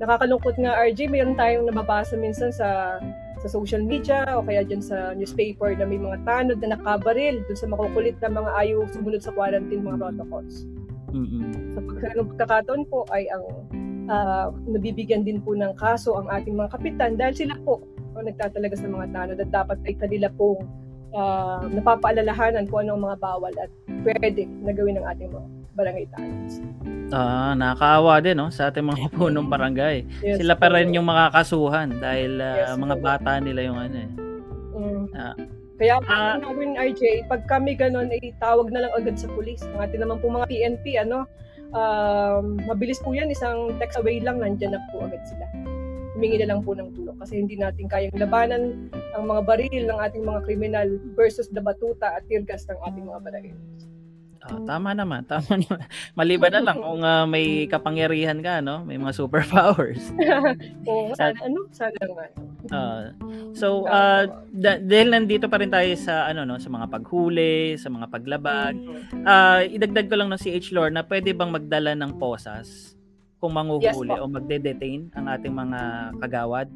Nakakalungkot nga, RJ, mayroon tayong nababasa minsan sa sa social media o kaya dyan sa newspaper na may mga tanod na nakabaril dun sa makukulit na mga ayaw sumunod sa quarantine mga protocols. Mm-mm. Sa pagkakaroon pagkakataon po ay ang ah, nabibigyan din po ng kaso ang ating mga kapitan dahil sila po ang nagtatalaga sa mga tanod at dapat ay kanila pong ah, napapaalalahanan kung ano ang mga bawal at pwede na gawin ng ating mga barangay tanods. Ah, nakakaawa din no sa ating mga punong barangay. Yes, Sila pa rin yung makakasuhan dahil ah, Yes, mga po. bata nila yung ano eh. Mm. Ah. Kaya ang gagawin RJ, pag kami ganun, ay tawag na lang agad sa pulis. Ang ating naman po mga PNP, ano, um, mabilis po yan, isang text away lang, nandyan na po agad sila. Humingi na lang po ng tulong kasi hindi natin kayang labanan ang mga baril ng ating mga kriminal versus the batuta at tear gas ng ating mga baril. Ah, tama naman, tama naman. Maliban na lang kung ah, may kapangyarihan ka, no? May mga superpowers. Oo, sana, ano, sana nga. Ah, so, ah, da- dahil nandito pa rin tayo sa ano no, sa mga paghuli, sa mga paglabag. Ah, idagdag ko lang no si H Lord na pwede bang magdala ng posas kung manghuhuli Yes po. o magde-detain ang ating mga kagawad?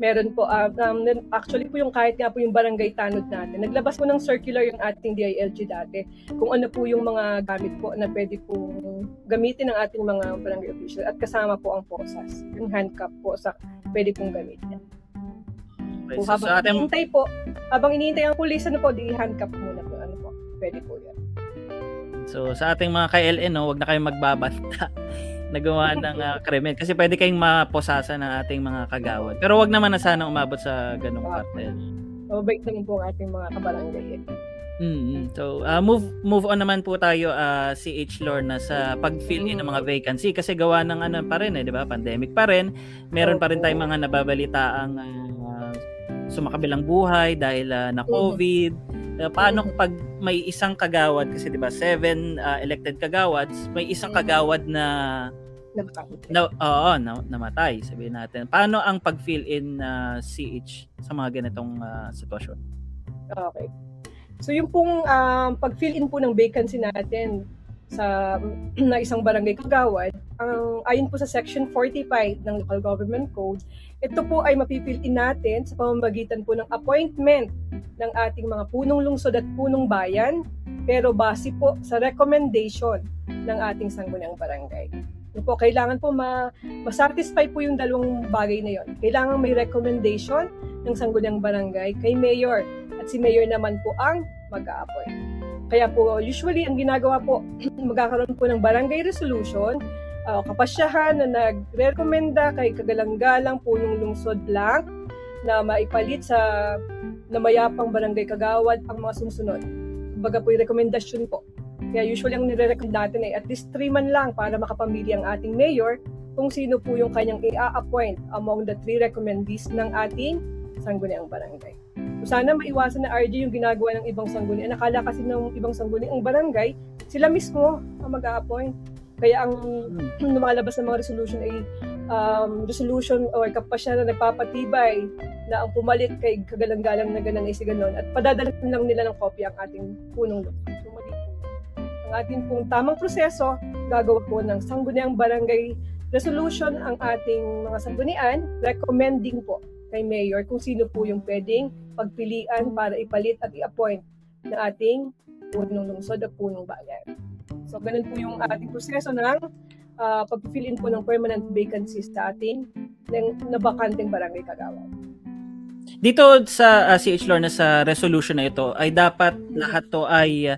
Meron po, ah, um, actually po yung kahit nga po yung barangay tanod natin, naglabas po ng circular yung ating DILG dati kung ano po yung mga gamit po na pwede po gamitin ng ating mga barangay official at kasama po ang posas, yung handcuff po sa pwede pong gamitin. Okay, Kung so, habang sa ating iniintay po, habang iniintay ang pulis, ano po, di handcuff muna po, ano po, pwede po yan. So sa ating mga KLN no, wag na kayong magbabanta na gumawa ng ah, krimen kasi pwede kayong maposasa ng ating mga kagawad. Pero wag naman na sana umabot sa ganung Ah. parte. Mabait naman po ang ating mga kabarangay. eh. Mm. So, uh, move move on naman po tayo uh, si H Lorna sa pag-fill in ng mga vacancy kasi gawa ng ano pa rin eh, 'di ba? Pandemic pa rin. Meron pa rin tayong mga nababalitaang uh, sumakabilang buhay dahil uh, na COVID. Uh, paano pag may isang kagawad kasi 'di ba, seven uh, elected kagawads, may isang kagawad na na, oo, na, namatay, sabihin natin. Paano ang pag-fill in uh, CH sa mga ganitong uh, sitwasyon? Okay. So yung pong um, pag-fill in po ng vacancy natin sa na isang barangay kagawad, ang ayon po sa section 45 ng Local Government Code, ito po ay mapifill in natin sa pamamagitan po ng appointment ng ating mga punong lungsod at punong bayan, pero base po sa recommendation ng ating sangguniang barangay. Yung po, kailangan po ma, ma-satisfy po yung dalawang bagay na yon. Kailangan may recommendation ng sangguniang barangay kay mayor at si mayor naman po ang mag-a-appoint. Kaya po, usually, ang ginagawa po, magkakaroon po ng barangay resolution, uh, kapasyahan na nagre-recommenda kay kagalang-galang po yung lungsod lang na maipalit sa namayapang barangay kagawad ang mga sumusunod. Kumbaga po yung rekomendasyon po. Kaya usually ang nire-recommend natin ay at least 3 man lang para makapamili ang ating mayor kung sino po yung kanyang i-appoint among the three recommendees ng ating sangguniang barangay. So sana maiwasan na RJ yung ginagawa ng ibang sangguni. Nakala kasi ng ibang sangguni ang barangay, sila mismo ang mag-a-appoint. Kaya ang hmm. lumalabas ng mga resolution ay um, resolution or kapasya na nagpapatibay na ang pumalit kay kagalang-galang na ganan ay si ganon at padadala lang nila ng kopya ang ating punong lupa. So, Ang ating pong tamang proseso, gagawa po ng sangguniang barangay resolution ang ating mga sanggunian, recommending po kay Mayor kung sino po yung pwedeng pagpilian para ipalit at i-appoint ng ating punong lungsod at punong bayan. So, ganun po yung ating proseso ng uh, pag-fill in po ng permanent vacancies sa ating ng nabakanteng barangay kagawad. Dito sa uh, CH Lorna sa resolution na ito ay dapat lahat to ay uh,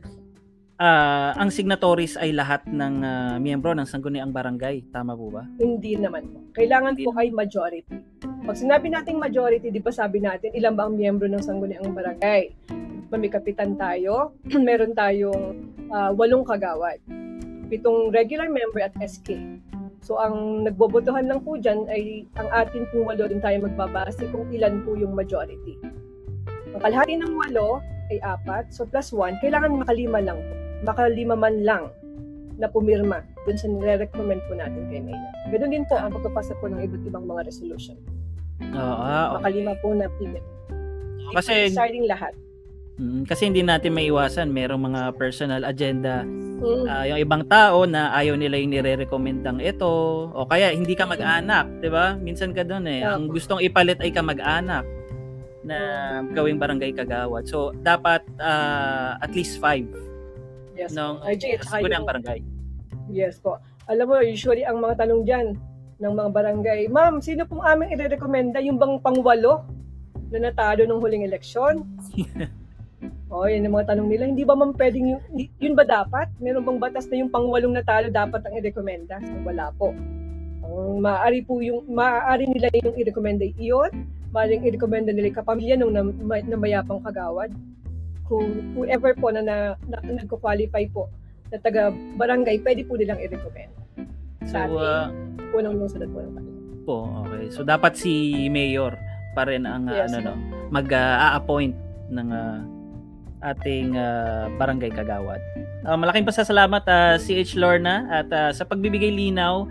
ang signatories ay lahat ng uh, miyembro ng sangguniang barangay. Tama po ba? Hindi naman po. Kailangan po ay majority. Pag sinabi nating majority, di ba sabi natin ilan ba ang miyembro ng sangguniang barangay? May kapitan tayo, meron tayong uh, walong kagawad, pitong regular member at SK. So ang nagbobotohan lang po dyan ay ang atin po walo din tayo magbabase kung ilan po yung majority. Ang kalahati ng walo ay apat, so plus one, kailangan makalima lang po. Makalima man lang na pumirma dun sa nire-recommend po natin kay Mayor. Ganun din po ang pagpapasa po ng iba't ibang mga resolution. Oo. Ah, Makalima po na pili. Kasi starting lahat. Mm, kasi hindi natin maiwasan, merong mga personal agenda. Mm. Uh, yung ibang tao na ayaw nila yung nire-recommendang ito o kaya hindi ka mag-anak, 'di ba? Minsan ka doon eh. Yeah. Ang gustong ipalit ay ka mag-anak na gawing barangay kagawad. So dapat uh, at least five yes, ng RJ, yung, barangay. Yes po. Alam mo, usually ang mga tanong diyan ng mga barangay, Ma'am, sino pong aming i-recommenda yung bang pangwalo na natalo ng huling eleksyon? oh, yan ang mga tanong nila. Hindi ba ma'am pwedeng yung, yun ba dapat? Meron bang batas na yung pangwalong natalo dapat ang i-recommenda? So, wala po. Ang maaari po yung, maaari nila yung i-recommenda iyon, maaaring i-recommenda nila yung kapamilya ng na, na mayapang kagawad. Kung whoever po na, na, na, na nagko-qualify po na taga barangay, pwede po nilang i-recommend. So, uh, unang lungsod at unang Po, okay. So dapat si mayor pa rin ang yes, ano no, mag-a-appoint uh, ng uh, ating uh, barangay kagawad. Uh, malaking pasasalamat uh, si H. Lorna at uh, sa pagbibigay linaw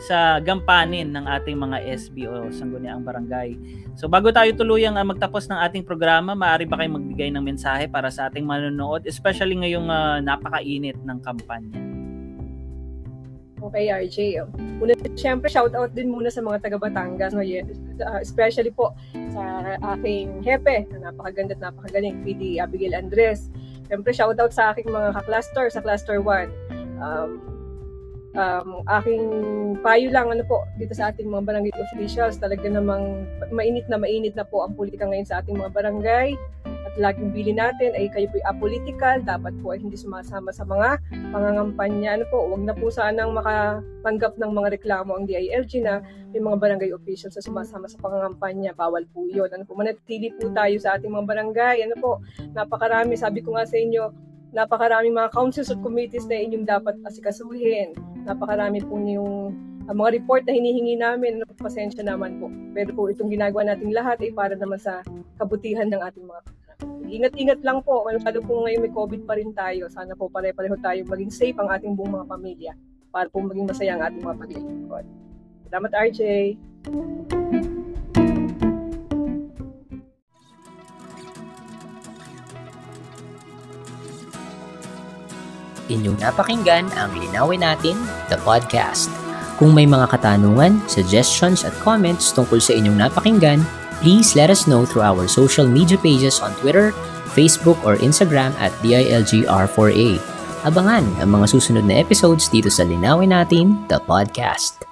sa gampanin ng ating mga SBO Sangguniang Barangay. So bago tayo tuluyang uh, magtapos ng ating programa, maaari ba kayong magbigay ng mensahe para sa ating manonood, especially ngayong uh, napakainit ng kampanya? Okay, RJ. Una, syempre, shout out din muna sa mga taga Batangas, no? Uh, especially po sa aking hepe, na napakaganda at napakagaling, PD Abigail Andres. Syempre, shout out sa aking mga ka-cluster, sa cluster 1. Um, um, aking payo lang ano po dito sa ating mga barangay officials talaga namang mainit na mainit na po ang politika ngayon sa ating mga barangay at laging bili natin ay kayo po apolitical, dapat po ay hindi sumasama sa mga pangangampanya. Ano po, wag na po sanang makatanggap ng mga reklamo ang DILG na may mga barangay officials na sumasama sa pangangampanya. Bawal po yun. Ano po, manatili po tayo sa ating mga barangay. Ano po, napakarami. Sabi ko nga sa inyo, napakaraming mga councils at committees na inyong dapat asikasuhin. Napakarami po yung ang mga report na hinihingi namin, ano, pasensya naman po. Pero po itong ginagawa nating lahat ay para naman sa kabutihan ng ating mga Ingat-ingat lang po, lalo po ngayon may COVID pa rin tayo. Sana po pare-pareho tayo maging safe ang ating buong mga pamilya para po maging masaya ang ating mga paglilingkod. Salamat RJ! Inyong napakinggan ang Linawin Natin, the podcast. Kung may mga katanungan, suggestions at comments tungkol sa inyong napakinggan, please let us know through our social media pages on Twitter, Facebook, or Instagram at DILGR4A. Abangan ang mga susunod na episodes dito sa Linawin Natin, the podcast.